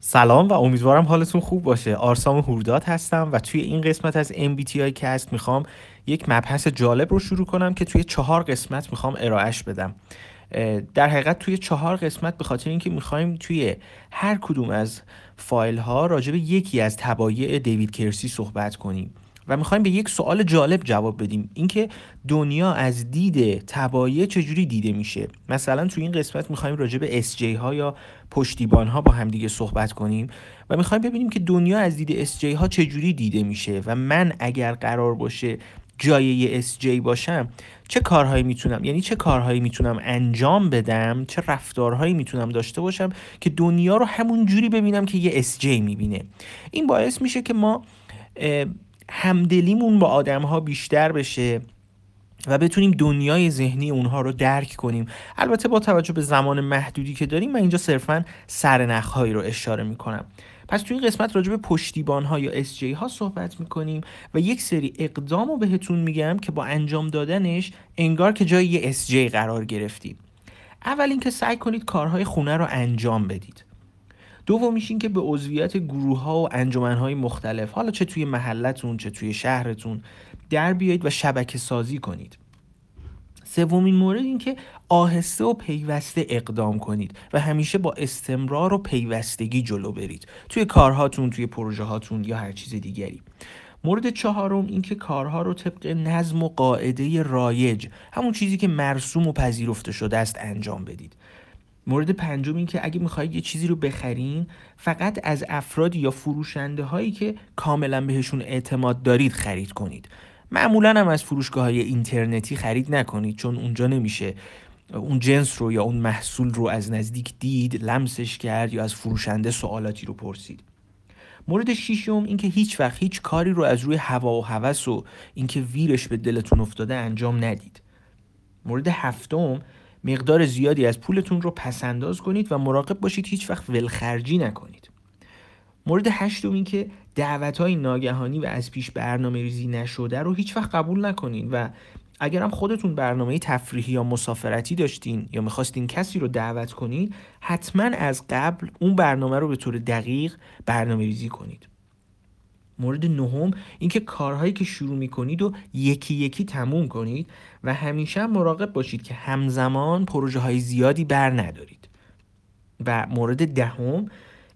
سلام و امیدوارم حالتون خوب باشه. آرسام هورداد هستم و توی این قسمت از MBTI کست می‌خوام یک مبحث جالب رو شروع کنم که توی چهار قسمت می‌خوام ارائهش بدم. در حقیقت توی چهار قسمت به خاطر اینکه می‌خوایم توی هر کدوم از فایل ها راجع به یکی از تبایع دیوید کرسی صحبت کنیم. و می‌خوایم به یک سوال جالب جواب بدیم. اینکه دنیا از دید تبایع چجوری دیده میشه؟ مثلا تو این قسمت می‌خوایم راجع به SJ ها یا پشتیبان ها با همدیگه صحبت کنیم و می‌خوایم ببینیم که دنیا از دید SJ ها چجوری دیده میشه و من اگر قرار باشه جای یه SJ باشم چه کارهایی می‌تونم؟ یعنی چه کارهایی می‌تونم انجام بدم؟ چه رفتارهایی می‌تونم داشته باشم که دنیا رو همون جوری ببینم که یه SJ می‌بینه؟ این باعث میشه که ما همدلیمون با آدم ها بیشتر بشه و بتونیم دنیای ذهنی اونها رو درک کنیم. البته با توجه به زمان محدودی که داریم من اینجا صرفا سرنخهایی رو اشاره می‌کنم. پس توی قسمت راجع به پشتیبان ها یا SJ ها صحبت می‌کنیم و یک سری اقدام رو بهتون میگم که با انجام دادنش انگار که جای یه SJ قرار گرفتیم. اول اینکه سعی کنید کارهای خونه رو انجام بدید. دومیش این که به عضویت گروه ها و انجمن های مختلف حالا چه توی محلتون چه توی شهرتون در بیایید و شبکه سازی کنید. سومین مورد این که آهسته و پیوسته اقدام کنید و همیشه با استمرار و پیوستگی جلو برید. توی کارهاتون توی پروژه هاتون یا هر چیز دیگری. مورد چهارم این که کارها رو طبق نظم و قاعده رایج همون چیزی که مرسوم و پذیرفته شده است انجام بدید. مورد پنجم این که اگه می‌خواهید یه چیزی رو بخرین فقط از افرادی یا فروشنده هایی که کاملا بهشون اعتماد دارید خرید کنید. معمولا هم از فروشگاه های اینترنتی خرید نکنید چون اونجا نمیشه. اون جنس رو یا اون محصول رو از نزدیک دید لمسش کرد یا از فروشنده سوالاتی رو پرسید. مورد شیشم اینکه هیچ وقت هیچ کاری رو از روی هوا و هوس و اینکه ویرش به دلتون افتاده انجام ندید. مورد هفتم مقدار زیادی از پولتون رو پسنداز کنید و مراقب باشید هیچ وقت ولخرجی نکنید. مورد هشتم این که دعوت های ناگهانی و از پیش برنامه ریزی نشده رو هیچ وقت قبول نکنید و اگر هم خودتون برنامه تفریحی یا مسافرتی داشتین یا می‌خواستین کسی رو دعوت کنید حتما از قبل اون برنامه رو به طور دقیق برنامه ریزی کنید. مورد نهم اینکه کارهایی که شروع می‌کنید و یکی یکی تموم کنید و همیشه مراقب باشید که همزمان پروژه های زیادی بر ندارید. و مورد دهم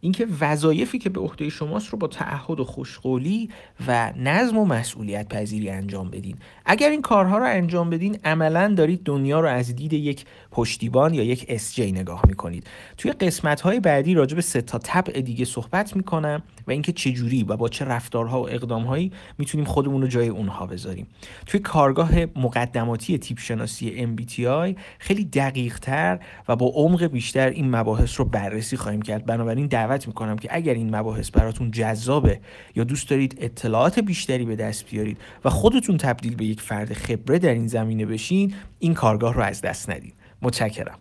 اینکه وظایفی که به عهده شماست رو با تعهد و خوشقولی و نظم و مسئولیت پذیری انجام بدین. اگر این کارها رو انجام بدین عملا دارید دنیا رو از دید یک پشتیبان یا یک اس نگاه می‌کنید. توی قسمت های بعدی راجع به سه تا طبع دیگه صحبت می‌کنم و اینکه چه جوری و با چه رفتارها و اقدامهایی می‌تونیم خودمون رو جای اونها بذاریم. توی کارگاه مقدماتی تیپ شناسی MBTI خیلی دقیق تر و با عمق بیشتر این مباحث رو بررسی خواهیم کرد. بنابراین دعوت می‌کنم که اگر این مباحث براتون جذابه یا دوست دارید اطلاعات بیشتری به دست بیارید و خودتون تبدیل به یک فرد خبره در این زمینه بشین این کارگاه رو از دست ندید متشکرم.